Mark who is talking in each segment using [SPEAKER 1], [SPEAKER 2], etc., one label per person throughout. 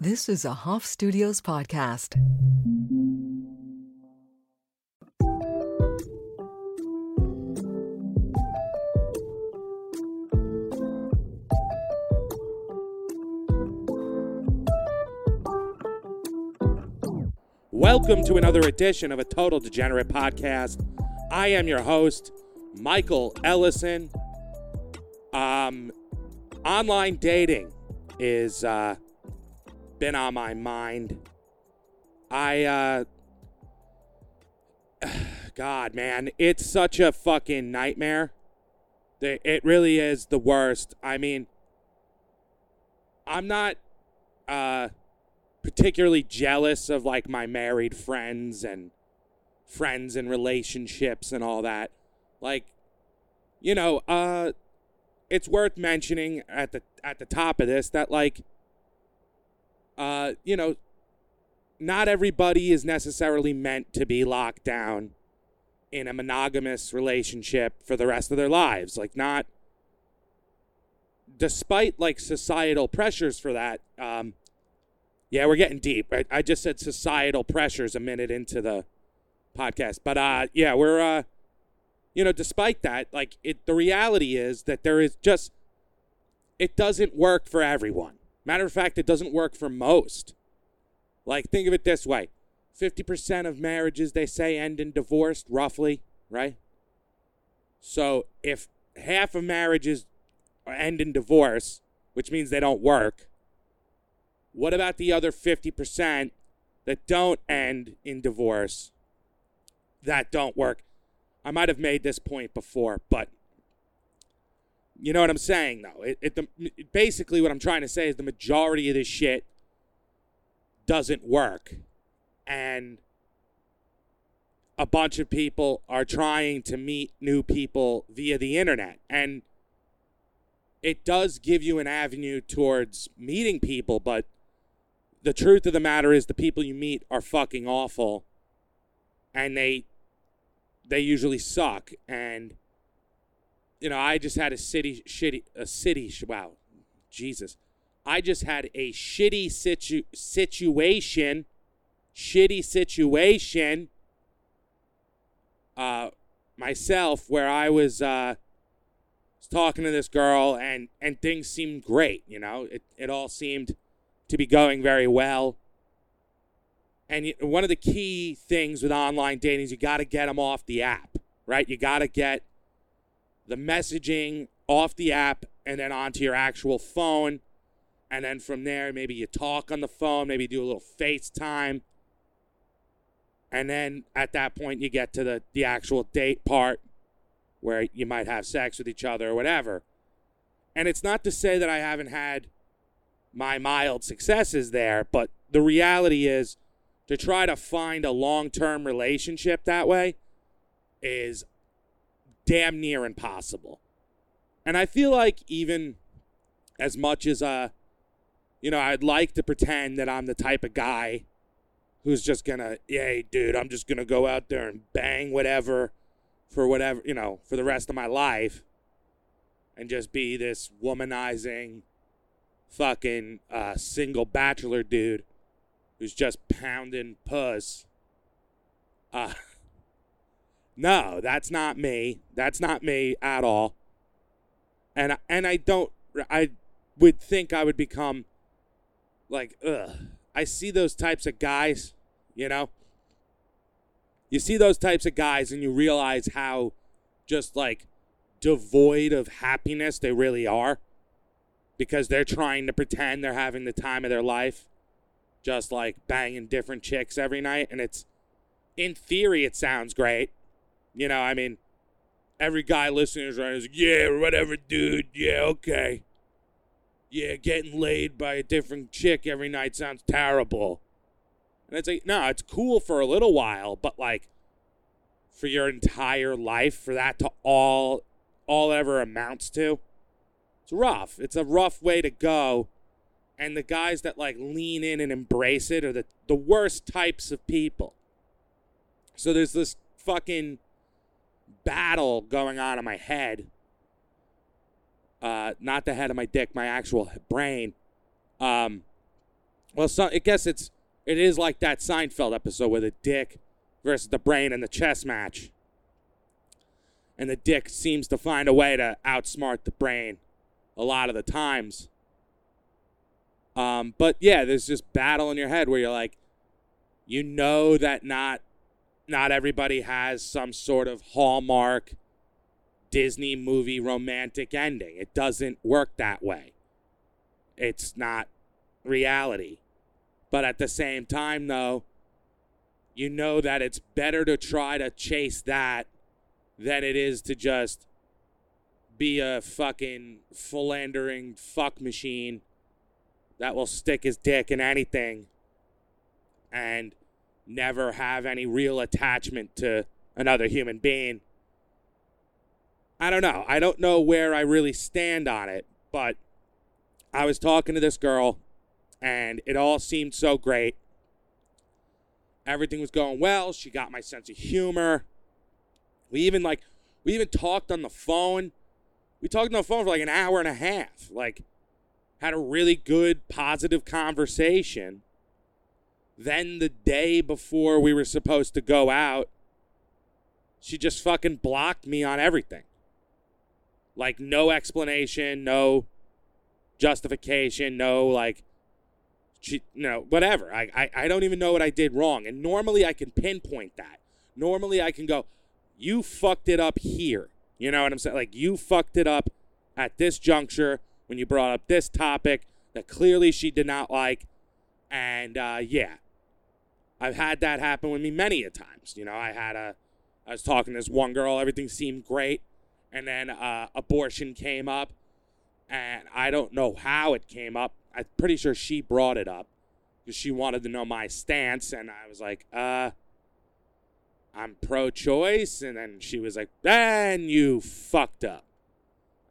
[SPEAKER 1] This is a Hoff Studios podcast.
[SPEAKER 2] Welcome to another edition of a Total Degenerate podcast. I am your host, Michael Ellison. Um, online dating is uh, been on my mind. I uh, God, man, it's such a fucking nightmare. It really is the worst. I mean, I'm not uh particularly jealous of like my married friends and friends and relationships and all that. Like, you know, uh it's worth mentioning at the at the top of this that like uh you know not everybody is necessarily meant to be locked down in a monogamous relationship for the rest of their lives. Like not despite like societal pressures for that um yeah, we're getting deep. I, I just said societal pressures a minute into the podcast, but uh, yeah, we're uh, you know, despite that, like it, the reality is that there is just it doesn't work for everyone. Matter of fact, it doesn't work for most. Like, think of it this way: fifty percent of marriages they say end in divorce, roughly, right? So if half of marriages end in divorce, which means they don't work, what about the other 50% that don't end in divorce, that don't work? I might have made this point before, but you know what I'm saying, though. It, it, the, it- basically, what I'm trying to say is the majority of this shit doesn't work. And a bunch of people are trying to meet new people via the internet. And it does give you an avenue towards meeting people, but the truth of the matter is the people you meet are fucking awful and they they usually suck and you know i just had a city shitty a city wow jesus i just had a shitty situ- situation shitty situation uh myself where i was uh was talking to this girl and and things seemed great you know it, it all seemed to be going very well. And one of the key things with online dating is you got to get them off the app, right? You got to get the messaging off the app and then onto your actual phone. And then from there, maybe you talk on the phone, maybe do a little FaceTime. And then at that point, you get to the, the actual date part where you might have sex with each other or whatever. And it's not to say that I haven't had my mild successes there, but the reality is to try to find a long term relationship that way is damn near impossible. And I feel like even as much as uh you know, I'd like to pretend that I'm the type of guy who's just gonna, yay, dude, I'm just gonna go out there and bang whatever for whatever, you know, for the rest of my life and just be this womanizing fucking uh, single bachelor dude who's just pounding puss. Uh, no, that's not me. That's not me at all. And I- and I don't. I would think I would become like ugh. I see those types of guys, you know. You see those types of guys, and you realize how just like devoid of happiness they really are because they're trying to pretend they're having the time of their life, just like banging different chicks every night. And it's, in theory, it sounds great. You know, I mean, every guy listening is like, yeah, whatever, dude. Yeah, okay. Yeah, getting laid by a different chick every night sounds terrible. And it's like, no, it's cool for a little while, but like, for your entire life, for that to all, all ever amounts to, it's rough. It's a rough way to go. And the guys that like lean in and embrace it are the, the worst types of people. So there's this fucking battle going on in my head. Uh, not the head of my dick, my actual brain. Um, well, so I guess it's it is like that Seinfeld episode where the dick versus the brain in the chess match, and the dick seems to find a way to outsmart the brain a lot of the times. Um, but yeah, there's this battle in your head where you're like, you know that not not everybody has some sort of hallmark Disney movie romantic ending. It doesn't work that way. It's not reality. But at the same time, though, you know that it's better to try to chase that than it is to just be a fucking philandering fuck machine that will stick his dick in anything and never have any real attachment to another human being. I don't know. I don't know where I really stand on it, but I was talking to this girl and it all seemed so great. Everything was going well. She got my sense of humor. We even like we even talked on the phone. We talked on the phone for like an hour and a half. Like had a really good positive conversation. Then the day before we were supposed to go out, she just fucking blocked me on everything. Like no explanation, no justification, no like she know, whatever. I, I I don't even know what I did wrong. And normally I can pinpoint that. Normally I can go, you fucked it up here. You know what I'm saying? Like you fucked it up at this juncture when you brought up this topic that clearly she did not like. And uh, yeah, I've had that happen with me many a times. You know, I had a, I was talking to this one girl, everything seemed great, and then uh, abortion came up, and I don't know how it came up. I'm pretty sure she brought it up because she wanted to know my stance, and I was like, uh, I'm pro-choice, and then she was like, then you fucked up,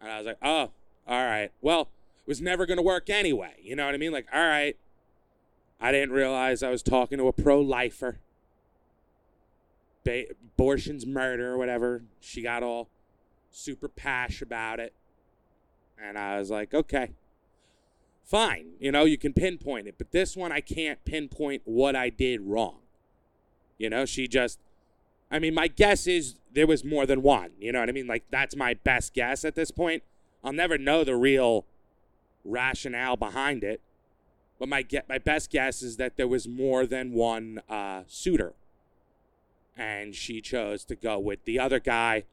[SPEAKER 2] and I was like, oh, all right. Well, it was never to work anyway. You know what I mean? Like, all right. I didn't realize I was talking to a pro lifer. Ba- abortion's murder or whatever. She got all super pash about it. And I was like, okay, fine. You know, you can pinpoint it. But this one, I can't pinpoint what I did wrong. You know, she just, I mean, my guess is there was more than one. You know what I mean? Like, that's my best guess at this point. I'll never know the real rationale behind it. But my get my best guess is that there was more than one uh, suitor, and she chose to go with the other guy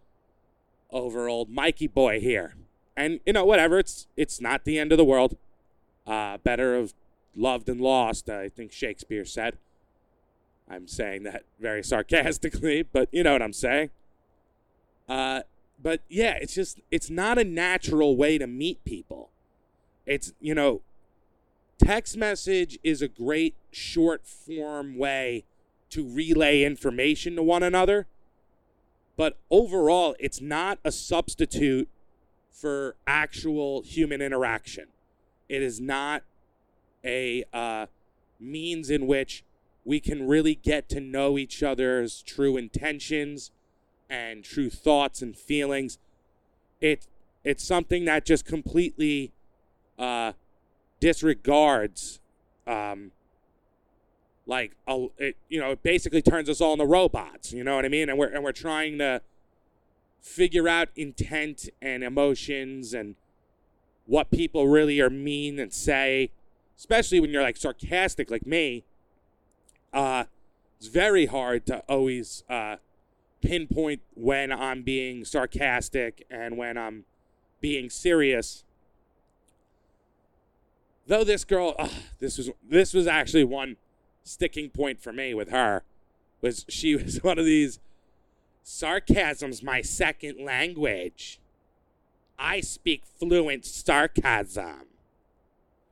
[SPEAKER 2] over old Mikey boy here. And you know, whatever. It's it's not the end of the world. Uh, better of loved and lost. I think Shakespeare said. I'm saying that very sarcastically, but you know what I'm saying. Uh, but yeah, it's just it's not a natural way to meet people. It's you know, text message is a great short form way to relay information to one another. But overall, it's not a substitute for actual human interaction. It is not a uh, means in which we can really get to know each other's true intentions and true thoughts and feelings. It it's something that just completely uh, disregards um, like a, it you know it basically turns us all into robots you know what i mean? And we're and we're trying to figure out intent and emotions and what people really are mean and say especially when you're like sarcastic like me uh it's very hard to always uh pinpoint when i'm being sarcastic and when i'm being serious though this girl uh, this was this was actually one sticking point for me with her was she was one of these sarcasm's my second language. I speak fluent sarcasm.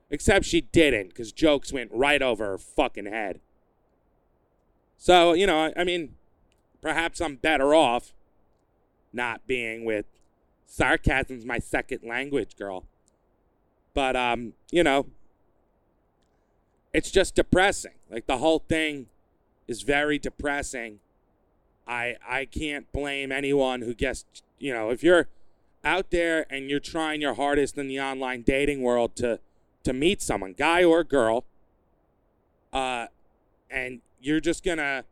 [SPEAKER 2] Except she didn't because jokes went right over her fucking head. So you know i mean perhaps i'm better off not being with sarcasm's my second language girl but um, you know, it's just depressing. Like the whole thing is very depressing. I I can't blame anyone who gets, you know, if you're out there and you're trying your hardest in the online dating world to to meet someone, guy or girl, uh, and you're just gonna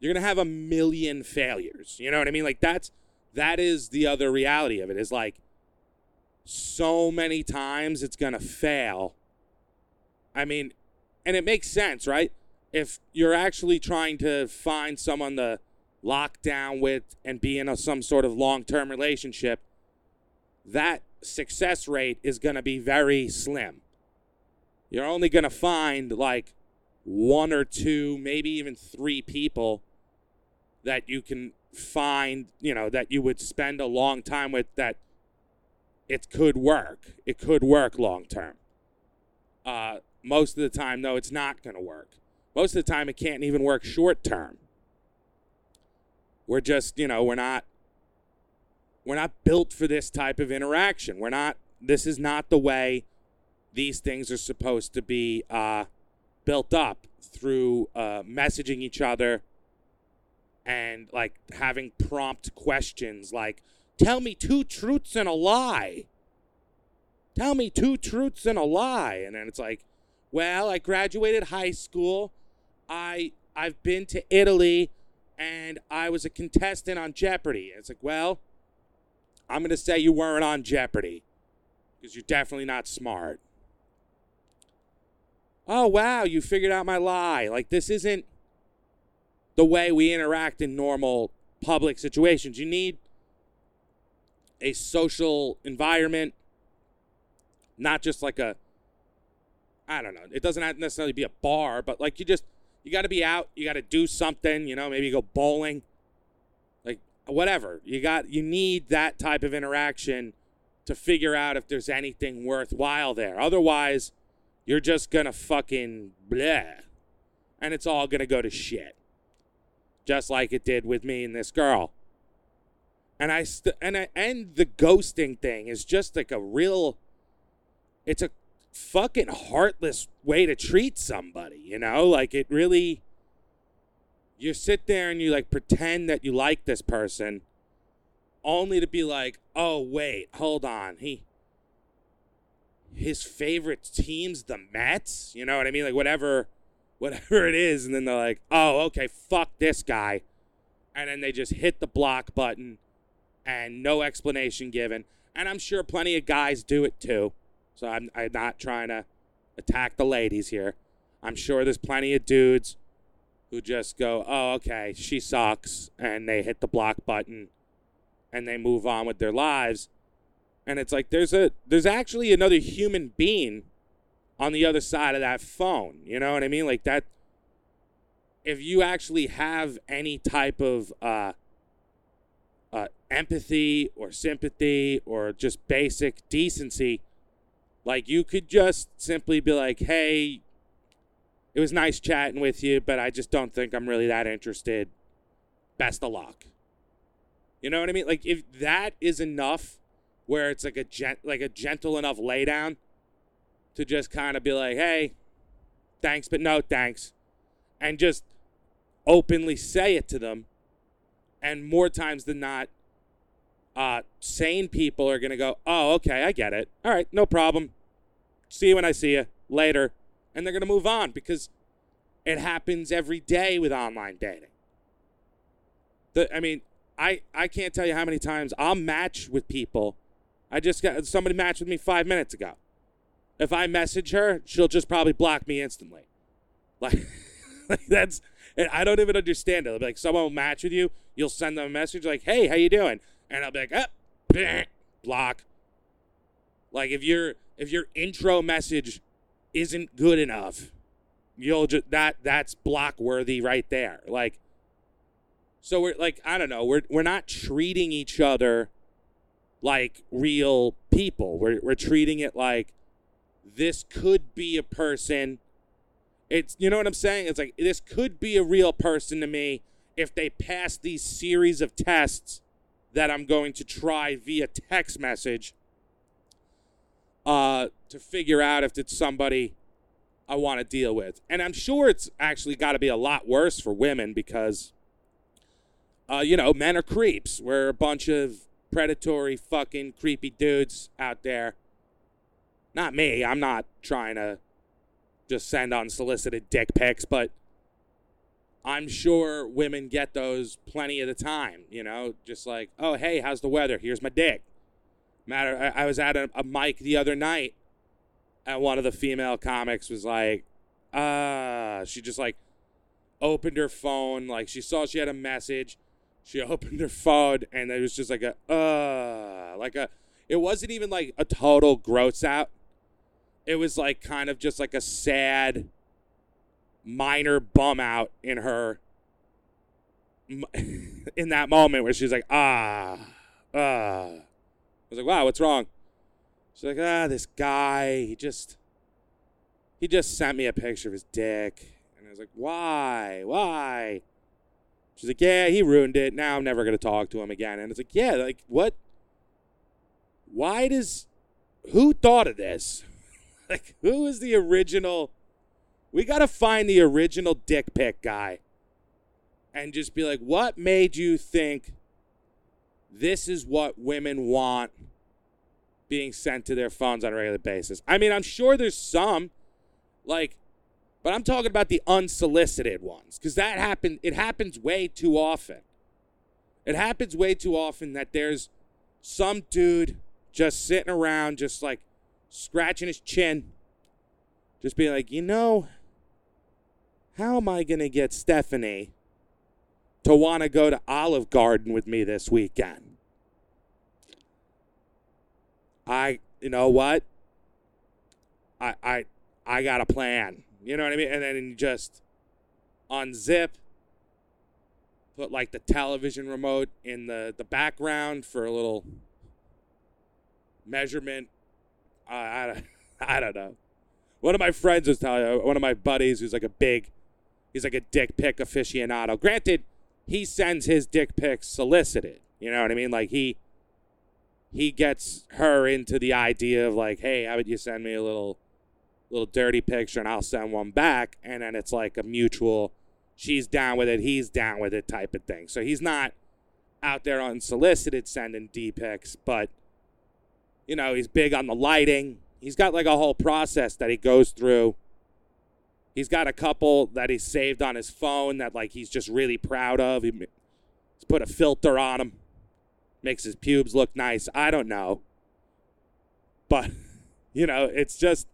[SPEAKER 2] you're gonna have a million failures. You know what I mean? Like that's that is the other reality of it is like so many times it's gonna fail. I mean, and it makes sense, right? If you're actually trying to find someone to lock down with and be in a, some sort of long term relationship, that success rate is going to be very slim. You're only going to find like one or two, maybe even three people that you can find, you know, that you would spend a long time with that it could work. It could work long term. Uh, most of the time, though, it's not going to work. Most of the time, it can't even work short term. We're just, you know, we're not we're not built for this type of interaction. We're not. This is not the way these things are supposed to be uh, built up through uh, messaging each other and like having prompt questions like tell me two truths and a lie. Tell me two truths and a lie. And then it's like well i graduated high school. I i've been to italy and i was a contestant on jeopardy. It's like well i'm going to say you weren't on jeopardy because you're definitely not smart. Oh wow you figured out my lie. Like this isn't the way we interact in normal public situations. You need a social environment, not just like a, I don't know, it doesn't have to necessarily be a bar, but like you just, you got to be out, you got to do something, you know, maybe go bowling, like whatever. You got, you need that type of interaction to figure out if there's anything worthwhile there. Otherwise, you're just gonna fucking bleh, and it's all gonna go to shit just like it did with me and this girl. And I st- and I, and the ghosting thing is just like a real it's a fucking heartless way to treat somebody, you know? Like it really you sit there and you like pretend that you like this person only to be like, "Oh, wait, hold on. He his favorite team's the Mets." You know what I mean? Like whatever whatever it is, and then they're like, oh, okay, fuck this guy. And then they just hit the block button and no explanation given. And I'm sure plenty of guys do it too. So I'm, I'm not trying to attack the ladies here. I'm sure there's plenty of dudes who just go, oh, okay, she sucks. And they hit the block button and they move on with their lives. And it's like there's a there's actually another human being on the other side of that phone. You know what I mean? Like that. If you actually have any type of uh, empathy or sympathy or just basic decency, like you could just simply be like, "Hey, it was nice chatting with you, but I just don't think I'm really that interested. Best of luck." You know what I mean? Like if that is enough, where it's like a gent, like a gentle enough laydown to just kind of be like, hey, thanks, but no thanks. And just openly say it to them. And more times than not, uh, sane people are going to go, oh, okay, I get it. All right, no problem. See you when I see you later. And they're going to move on because it happens every day with online dating. The, I mean, I, I can't tell you how many times I'll match with people. I just got somebody matched with me five minutes ago. If I message her, she'll just probably block me instantly. Like, like that's and I don't even understand it. Like, someone will match with you, you'll send them a message like, "Hey, how you doing?" And I'll be like, ah, "Up, block." Like if your if your intro message isn't good enough, you'll just that that's block worthy right there. Like, so we're like I don't know, we're we're not treating each other like real people. We're we're treating it like this could be a person. It's you know what I'm saying? It's like this could be a real person to me if they pass these series of tests that I'm going to try via text message uh, to figure out if it's somebody I want to deal with. And I'm sure it's actually got to be a lot worse for women because, uh, you know, men are creeps. We're a bunch of predatory, fucking creepy dudes out there not me. I'm not trying to just send unsolicited dick pics, but I'm sure women get those plenty of the time, you know, just like, oh, hey, how's the weather? Here's my dick. Matter, I, I was at a, a mic the other night, and one of the female comics was like, ah, uh, she just like opened her phone, like she saw she had a message. She opened her phone, and it was just like a, uh, like a, it wasn't even like a total gross out. It was like kind of just like a sad, minor bum out in her in that moment where she's like, ah, ah. I was like, wow, what's wrong? She's like, ah, this guy, he just, he just sent me a picture of his dick. And I was like, why? Why? She's like, yeah, he ruined it. Now I'm never going to talk to him again. And it's like, yeah, like, what? Why does, who thought of this? like, who is the original? We got to find the original dick pic guy and just be like, what made you think this is what women want being sent to their phones on a regular basis? I mean, I'm sure there's some, like, but I'm talking about the unsolicited ones because that happen. It happens way too often. It happens way too often that there's some dude just sitting around, just like scratching his chin, just being like, you know, how am I going to get Stephanie to want to go to Olive Garden with me this weekend? I, you know what? I, I, I got a plan. You know what I mean? And then you just unzip, put like the television remote in the, the background for a little measurement. Uh, I, I don't know. One of my friends was telling one of my buddies who's like a big he's like a dick pic aficionado. Granted, he sends his dick pics solicited. You know what I mean? Like he he gets her into the idea of like, hey, how would you send me a little little dirty picture and I'll send one back and then it's like a mutual she's down with it, he's down with it type of thing. So he's not out there unsolicited sending D pics, but you know, he's big on the lighting. He's got like a whole process that he goes through He's got a couple that he's saved on his phone that like he's just really proud of. He, he's put a filter on him, makes his pubes look nice. I don't know, but you know, it's just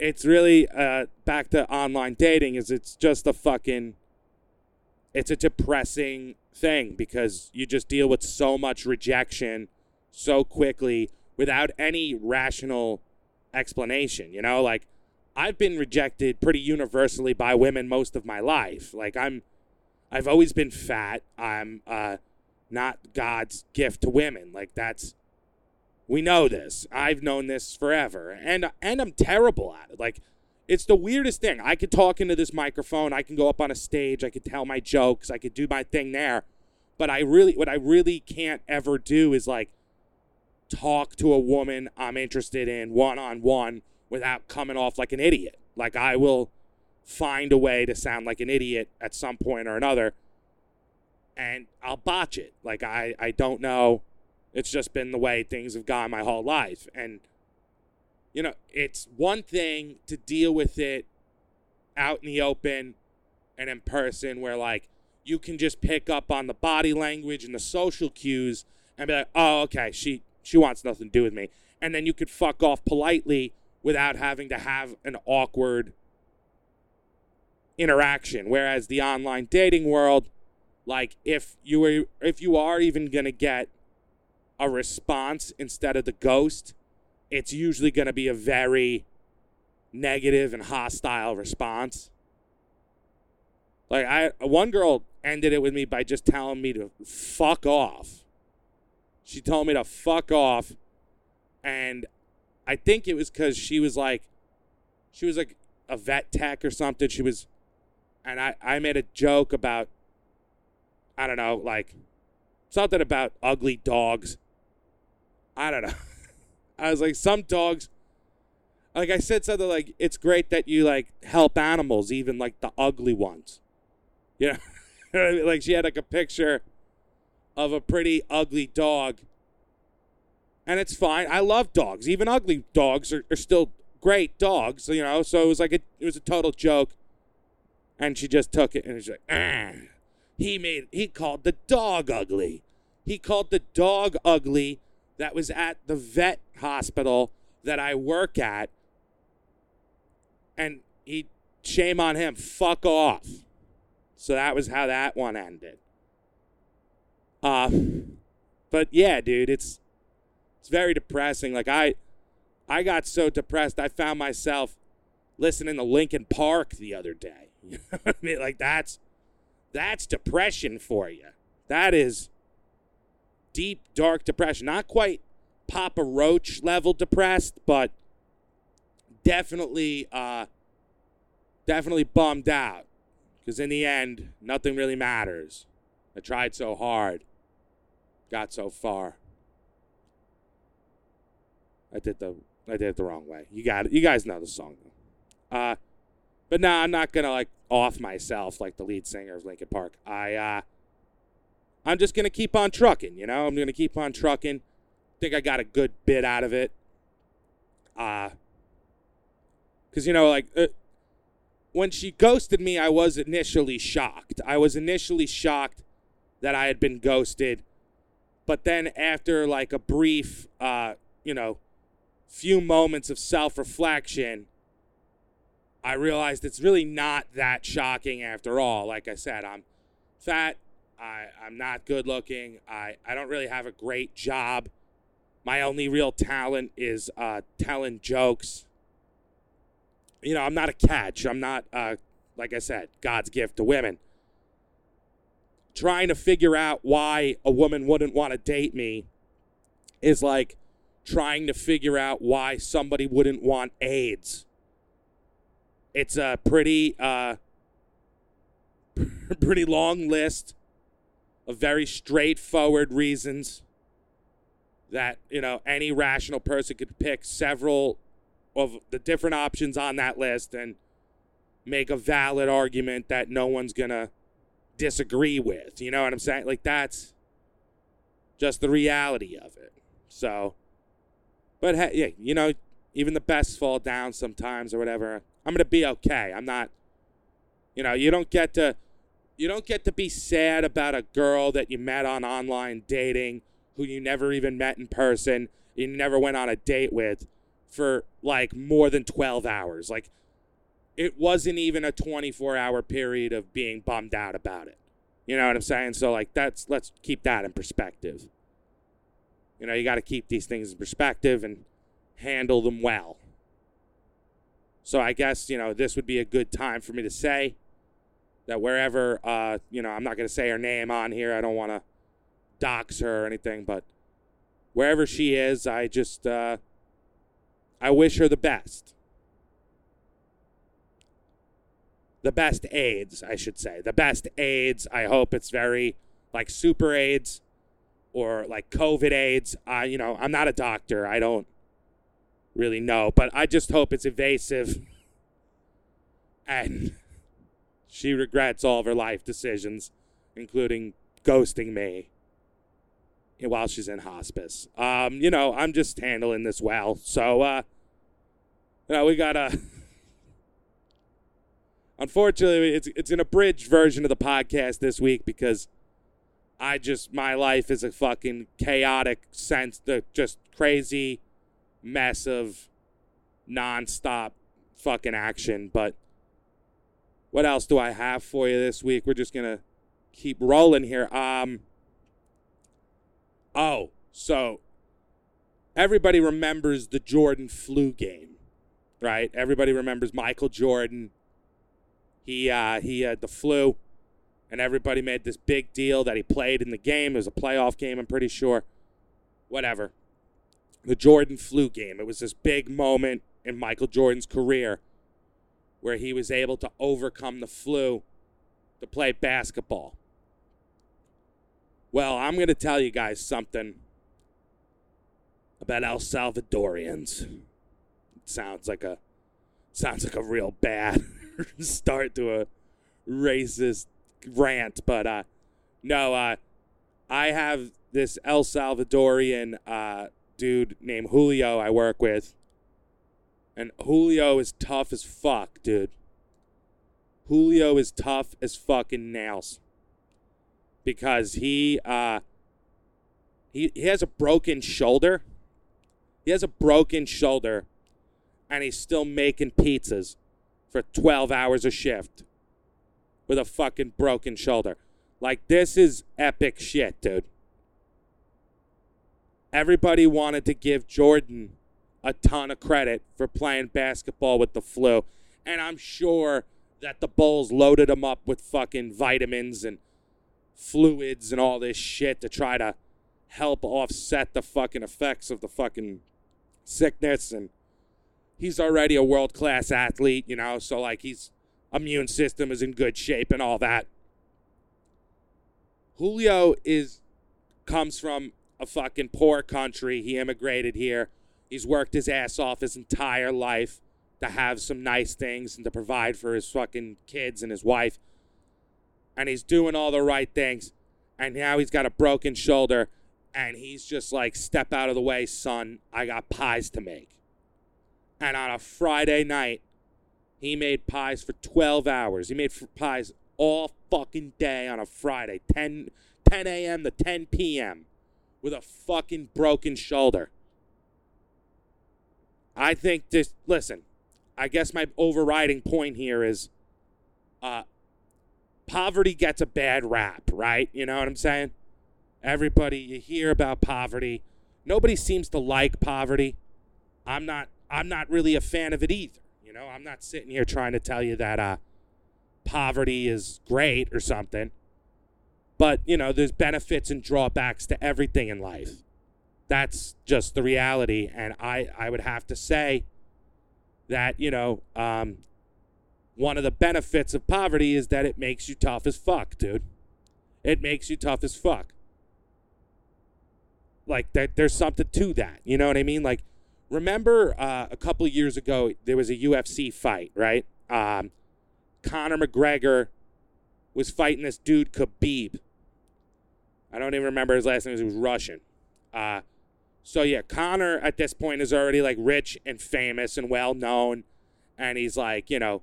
[SPEAKER 2] it's really uh, back to online dating. Is it's just a fucking it's a depressing thing because you just deal with so much rejection so quickly without any rational explanation. You know, like I've been rejected pretty universally by women most of my life. Like I'm I've always been fat. I'm uh not God's gift to women. Like that's we know this. I've known this forever. And and I'm terrible at it. Like it's the weirdest thing. I could talk into this microphone, I can go up on a stage, I could tell my jokes, I could do my thing there. But I really what I really can't ever do is like talk to a woman I'm interested in one on one without coming off like an idiot. Like I will find a way to sound like an idiot at some point or another and I'll botch it. Like I I don't know. It's just been the way things have gone my whole life and you know, it's one thing to deal with it out in the open and in person where like you can just pick up on the body language and the social cues and be like, "Oh, okay, she she wants nothing to do with me." And then you could fuck off politely without having to have an awkward interaction. Whereas the online dating world, like if you were if you are even gonna get a response instead of the ghost, it's usually gonna be a very negative and hostile response. Like I one girl ended it with me by just telling me to fuck off. She told me to fuck off and I think it was because she was like, she was like a vet tech or something. She was, and I, I made a joke about, I don't know, like something about ugly dogs. I don't know. I was like, some dogs, like I said something like, it's great that you like help animals, even like the ugly ones. You know, like she had like a picture of a pretty ugly dog and it's fine. I love dogs. Even ugly dogs are, are still great dogs, you know. So it was like a, it was a total joke. And she just took it and was like, ah. He made, he called the dog ugly. He called the dog ugly that was at the vet hospital that I work at. And he, shame on him, fuck off. So that was how that one ended. Uh, but yeah, dude, it's it's very depressing. Like I, I got so depressed, I found myself listening to Linkin Park the other day. You know I mean? Like that's that's depression for you. That is deep, dark depression. Not quite Papa Roach level depressed, but definitely, uh, definitely bummed out. Because in the end, nothing really matters. I tried so hard, got so far. I did the I did it the wrong way. You got it. You guys know the song. Uh, but no, I'm not gonna like off myself like the lead singer of Linkin Park. I uh, I'm just gonna keep on trucking. You know, I'm gonna keep on trucking. Think I got a good bit out of it. Uh, cause you know, like uh, when she ghosted me, I was initially shocked. I was initially shocked that I had been ghosted, but then after like a brief, uh, you know few moments of self reflection, I realized it's really not that shocking after all. Like I said, I'm fat. I, I'm not good looking. I, I don't really have a great job. My only real talent is uh, telling jokes. You know, I'm not a catch. I'm not, uh, like I said, God's gift to women. Trying to figure out why a woman wouldn't want to date me is like trying to figure out why somebody wouldn't want AIDS. It's a pretty uh, pretty long list of very straightforward reasons that you know any rational person could pick several of the different options on that list and make a valid argument that no one's gonna disagree with. You know what I'm saying? Like that's just the reality of it. So but hey, yeah, you know, even the best fall down sometimes or whatever. I'm gonna be okay. I'm not. You know, you don't get to, you don't get to be sad about a girl that you met on online dating, who you never even met in person, you never went on a date with, for like more than 12 hours. Like, it wasn't even a 24 hour period of being bummed out about it. You know what I'm saying? So like, that's let's keep that in perspective. You know, you got to keep these things in perspective and handle them well. So I guess, you know, this would be a good time for me to say that wherever, uh, you know, I'm not going to say her name on here. I don't want to dox her or anything, but wherever she is, I just, uh, I wish her the best. The best AIDS, I should say. The best AIDS. I hope it's very like super AIDS or like COVID AIDS. I, you know, I'm not a doctor. I don't really know, but I just hope it's evasive and she regrets all of her life decisions, including ghosting me while she's in hospice. Um, you know, I'm just handling this well. So, uh, you know, we got a. Unfortunately, it's it's an abridged version of the podcast this week because I just my life is a fucking chaotic sense, the just crazy mess of nonstop fucking action. But what else do I have for you this week? We're just gonna keep rolling here. Um. Oh, so everybody remembers the Jordan flu game, right? Everybody remembers Michael Jordan. He uh, he had the flu and everybody made this big deal that he played in the game. It was a playoff game, I'm pretty sure. Whatever. The Jordan flu game. It was this big moment in Michael Jordan's career where he was able to overcome the flu to play basketball. Well, I'm going to tell you guys something about El Salvadorians. It sounds like a sounds like a real bad start to a racist rant, but uh, no, uh, I have this El Salvadorian uh, dude named Julio I work with, and Julio is tough as fuck, dude. Julio is tough as fucking nails because he uh he, he has a broken shoulder. He has a broken shoulder and he's still making pizzas for 12 hours a shift with a fucking broken shoulder. Like this is epic shit, dude. Everybody wanted to give Jordan a ton of credit for playing basketball with the flu. And I'm sure that the Bulls loaded him up with fucking vitamins and fluids and all this shit to try to help offset the fucking effects of the fucking sickness. And he's already a world class athlete, you know, so like his immune system is in good shape and all that. Julio is comes from a fucking poor country. He immigrated here. He's worked his ass off his entire life to have some nice things and to provide for his fucking kids and his wife. And he's doing all the right things. And now he's got a broken shoulder. And he's just like, step out of the way, son. I got pies to make. And on a Friday night, he made pies for 12 hours. He made pies all fucking day on a Friday, 10, 10 a.m. to 10 p.m with a fucking broken shoulder. I think this, listen, I guess my overriding point here is uh, poverty gets a bad rap, right? You know what I'm saying? Everybody, you hear about poverty. Nobody seems to like poverty. I'm not I'm not really a fan of it either. You know, I'm not sitting here trying to tell you that uh, poverty is great or something. But, you know, there's benefits and drawbacks to everything in life. That's just the reality. And I, I would have to say that, you know, um, one of the benefits of poverty is that it makes you tough as fuck, dude. It makes you tough as fuck. Like, that, there's something to that. You know what I mean? Like, remember uh, a couple years ago, there was a UFC fight, right? Um, Conor McGregor was fighting this dude, Khabib. I don't even remember his last name. He was Russian. Uh, so yeah, Conor at this point is already like rich and famous and well known, and he's like, you know,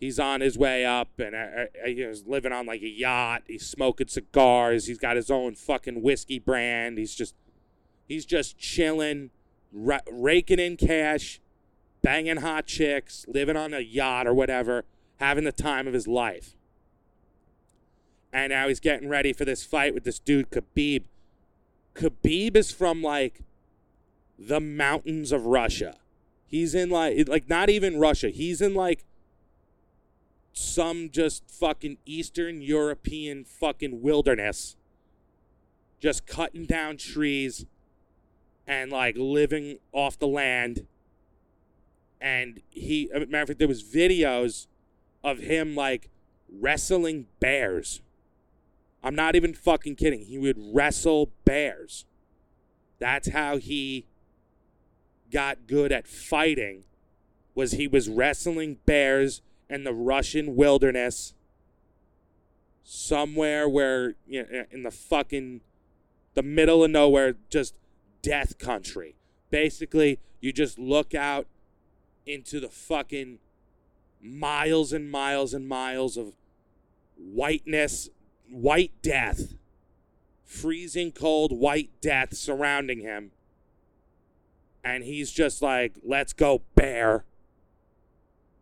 [SPEAKER 2] he's on his way up, and uh, uh he's living on like a yacht. He's smoking cigars. He's got his own fucking whiskey brand. He's just, he's just chilling, r- raking in cash, banging hot chicks, living on a yacht or whatever, having the time of his life and now he's getting ready for this fight with this dude Khabib. Khabib is from like the mountains of Russia. He's in like like not even Russia. He's in like some just fucking Eastern European fucking wilderness. Just cutting down trees and like living off the land. And he, uh, matter of fact, there was videos of him like wrestling bears I'm not even fucking kidding. He would wrestle bears. That's how he got good at fighting was he was wrestling bears in the Russian wilderness somewhere where you know, in the fucking the middle of nowhere just death country. Basically, you just look out into the fucking miles and miles and miles of whiteness white death, freezing cold white death surrounding him. And he's just like, let's go, bear.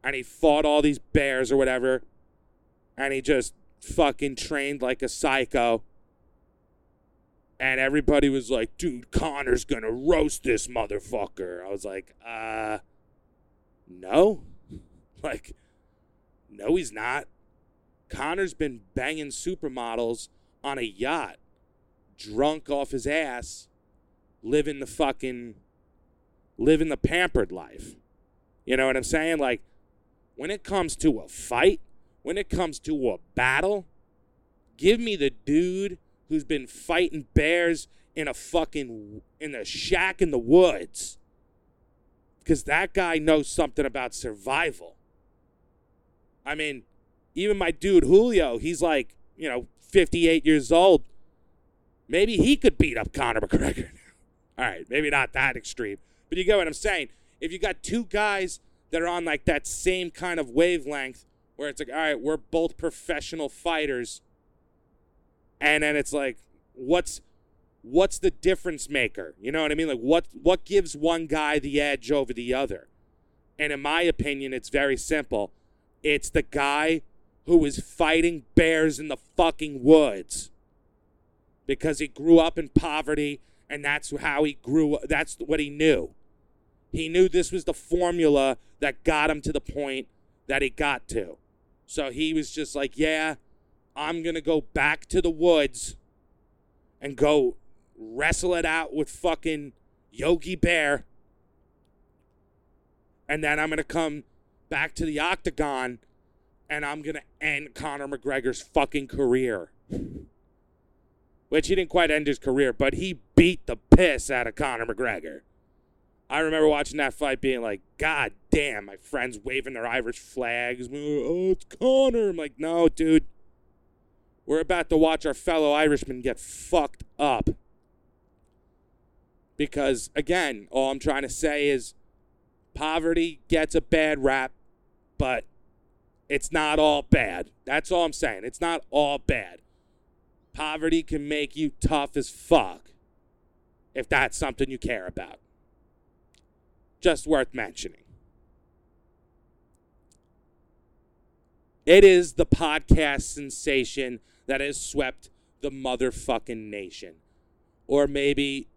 [SPEAKER 2] And he fought all these bears or whatever. And he just fucking trained like a psycho. And everybody was like, dude, Conor's gonna roast this motherfucker. I was like, uh, no. Like, no, he's not. Conor's been banging supermodels on a yacht, drunk off his ass, living the fucking, living the pampered life. You know what I'm saying? Like, when it comes to a fight, when it comes to a battle, give me the dude who's been fighting bears in a fucking in a shack in the woods because that guy knows something about survival i mean even my dude Julio, he's like, you know, 58 years old. Maybe he could beat up Conor McGregor. All right, maybe not that extreme, but you get what I'm saying. If you got two guys that are on like that same kind of wavelength, where it's like, all right, we're both professional fighters, and then it's like, what's what's the difference maker? You know what I mean? Like, what what gives one guy the edge over the other? And in my opinion, it's very simple. It's the guy who is fighting bears in the fucking woods because he grew up in poverty and that's how he grew that's what he knew he knew this was the formula that got him to the point that he got to so he was just like yeah i'm gonna go back to the woods and go wrestle it out with fucking yogi bear and then i'm gonna come back to the octagon and i'm gonna end conor mcgregor's fucking career which he didn't quite end his career, but he beat the piss out of Conor McGregor. I remember watching that fight being like, God damn, my friends waving their Irish flags. Oh, it's Conor. I'm like, no, dude. We're about to watch our fellow Irishman get fucked up. Because, again, all I'm trying to say is poverty gets a bad rap, but it's not all bad. That's all I'm saying. It's not all bad. Poverty can make you tough as fuck if that's something you care about. Just worth mentioning. It is the podcast sensation that has swept the motherfucking nation. Or maybe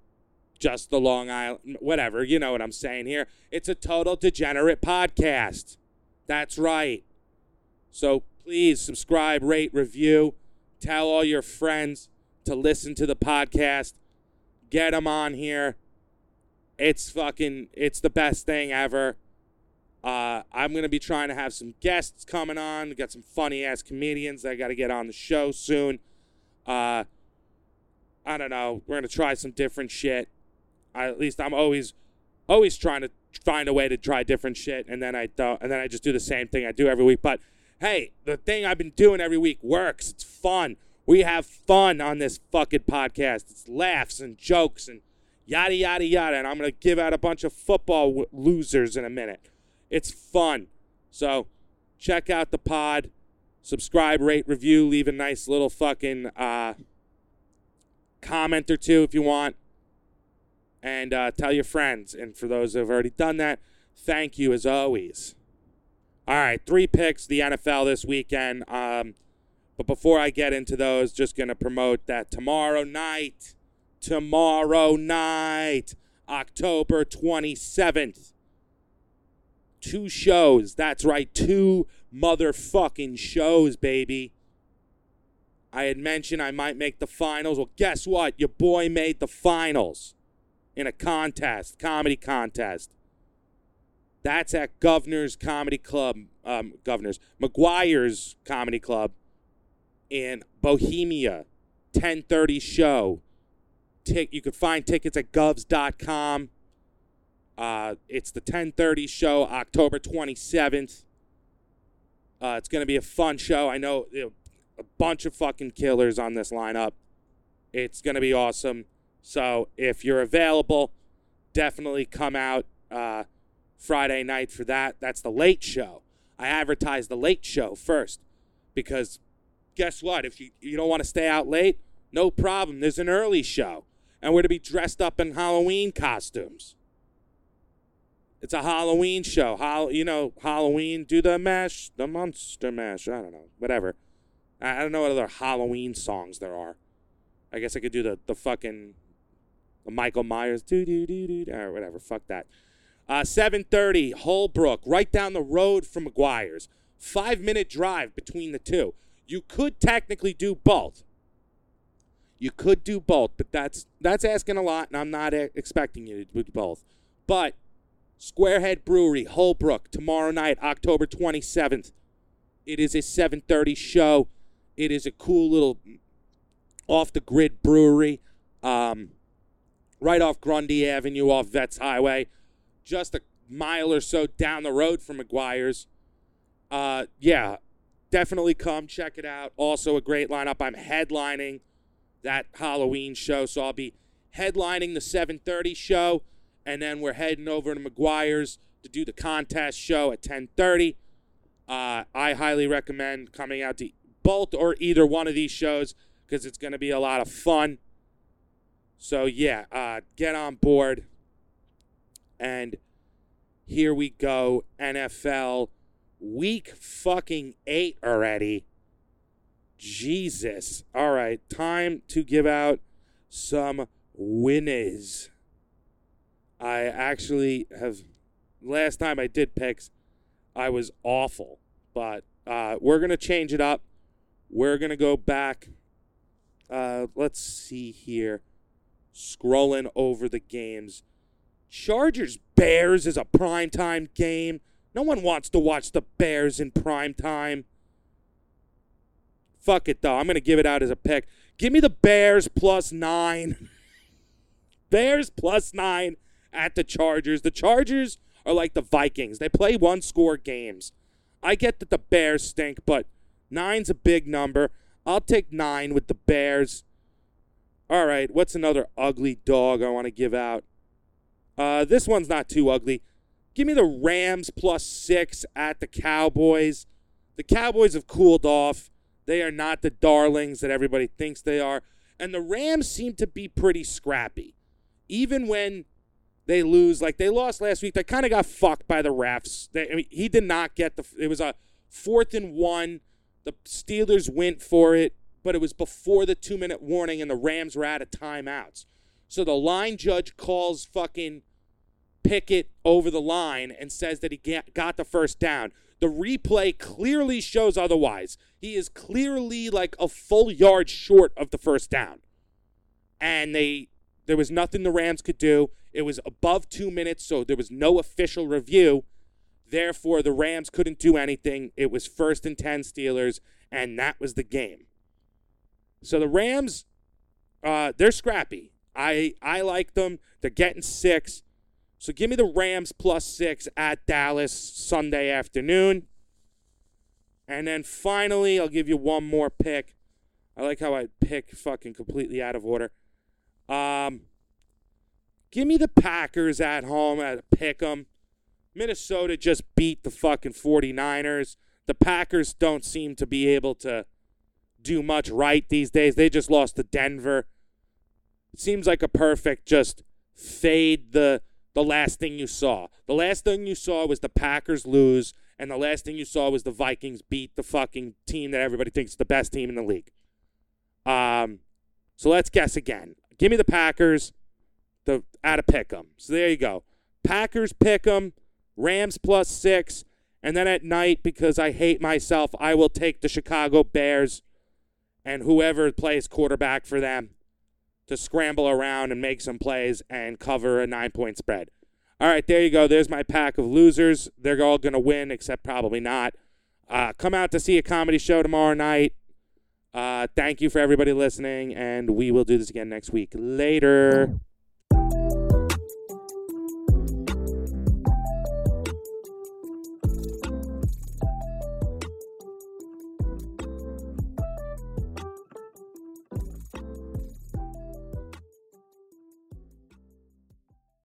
[SPEAKER 2] just the Long Island, whatever, you know what I'm saying here. It's a total degenerate podcast. That's right. So please subscribe, rate, review. Tell all your friends to listen to the podcast. Get them on here. It's fucking, it's the best thing ever. Uh, I'm going to be trying to have some guests coming on. We got some funny ass comedians that I got to get on the show soon. Uh, I don't know. We're going to try some different shit. I, at least I'm always, always trying to find a way to try different shit, and then I don't, and then I just do the same thing I do every week. But hey, the thing I've been doing every week works. It's fun. We have fun on this fucking podcast. It's laughs and jokes and yada, yada, yada. And I'm to give out a bunch of football w- losers in a minute. It's fun. So check out the pod. Subscribe, rate, review, leave a nice little fucking uh, comment or two if you want. And uh, tell your friends. And for those who have already done that, thank you as always. All right, three picks the NFL this weekend. Um, but before I get into those, just going to promote that tomorrow night, tomorrow night, October 27th, two shows. That's right, two motherfucking shows, baby. I had mentioned I might make the finals. Well, guess what? Your boy made the finals in a contest, comedy contest. That's at Governor's Comedy Club, um, Governor's, McGuire's Comedy Club in Bohemia. 1030 show. Tick, you can find tickets at govs.com. Uh, it's the 1030 show, October 27th. Uh, it's to be a fun show. I know, you know a bunch of fucking killers on this lineup. It's to be awesome. So if you're available, definitely come out. Uh, Friday night for that. That's the late show. I advertise the late show first because guess what? If you, you don't want to stay out late, no problem. There's an early show. And we're to be dressed up in Halloween costumes. It's a Halloween show. How you know Halloween? Do the mash, the monster mash. I don't know, whatever. I, I don't know what other Halloween songs there are. I guess I could do the the fucking the Michael Myers do do do do or whatever. Fuck that. Uh, 7:30, Holbrook, right down the road from McGuire's. Five minute drive between the two. You could technically do both. You could do both, but that's that's asking a lot, and I'm not expecting you to do both. But Squarehead Brewery, Holbrook, tomorrow night, October 27th. It is a 7:30 show. It is a cool little off the grid brewery, um, right off Grundy Avenue, off Vets Highway just a mile or so down the road from McGuire's. Uh, yeah, definitely come check it out. Also, a great lineup. I'm headlining that Halloween show, so I'll be headlining the 7:30 show, and then we're heading over to McGuire's to do the contest show at 10:30. Uh, I highly recommend coming out to both or either one of these shows because it's going to be a lot of fun. So, yeah, uh, get on board. And here we go. NFL week fucking eight already. Jesus. All right, time to give out some winners. I actually have. Last time I did picks, I was awful, but uh, we're gonna change it up. We're gonna go back. Uh, let's see here. Scrolling over the games. Chargers Bears is a primetime game. No one wants to watch the Bears in prime time. Fuck it though. I'm gonna give it out as a pick. Give me the Bears plus nine. Bears plus nine at the Chargers. The Chargers are like the Vikings. They play one score games. I get that the Bears stink, but nine's a big number. I'll take nine with the Bears. All right, what's another ugly dog I want to give out? Uh, this one's not too ugly. Give me the Rams plus six at the Cowboys. The Cowboys have cooled off. They are not the darlings that everybody thinks they are. And the Rams seem to be pretty scrappy. Even when they lose, like they lost last week, they kind of got fucked by the refs. They, I mean, he did not get the. It was a fourth and one. The Steelers went for it, but it was before the two minute warning, and the Rams were out of timeouts. So the line judge calls fucking Pickett over the line and says that he got the first down. The replay clearly shows otherwise. He is clearly like a full yard short of the first down. And they there was nothing the Rams could do. It was above 2 minutes, so there was no official review. Therefore, the Rams couldn't do anything. It was first and 10 Steelers, and that was the game. So the Rams, uh, they're scrappy. I I like them. They're getting six. So give me the Rams plus six at Dallas Sunday afternoon. And then finally, I'll give you one more pick. I like how I pick fucking completely out of order. Um, give me the Packers at home at pick 'em. Minnesota just beat the fucking 49ers. The Packers don't seem to be able to do much right these days. They just lost to Denver. It seems like a perfect just fade the the last thing you saw. The last thing you saw was the Packers lose, and the last thing you saw was the Vikings beat the fucking team that everybody thinks is the best team in the league. Um, so let's guess again. Give me the Packers, the out of pick 'em. So there you go. Packers pick 'em, Rams plus six, and then at night because I hate myself, I will take the Chicago Bears and whoever plays quarterback for them to scramble around and make some plays and cover a nine point spread. All right, there you go. There's my pack of losers. They're all going to win, except probably not. Uh, come out to see a comedy show tomorrow night. Uh, thank you for everybody listening, and we will do this again next week. Later.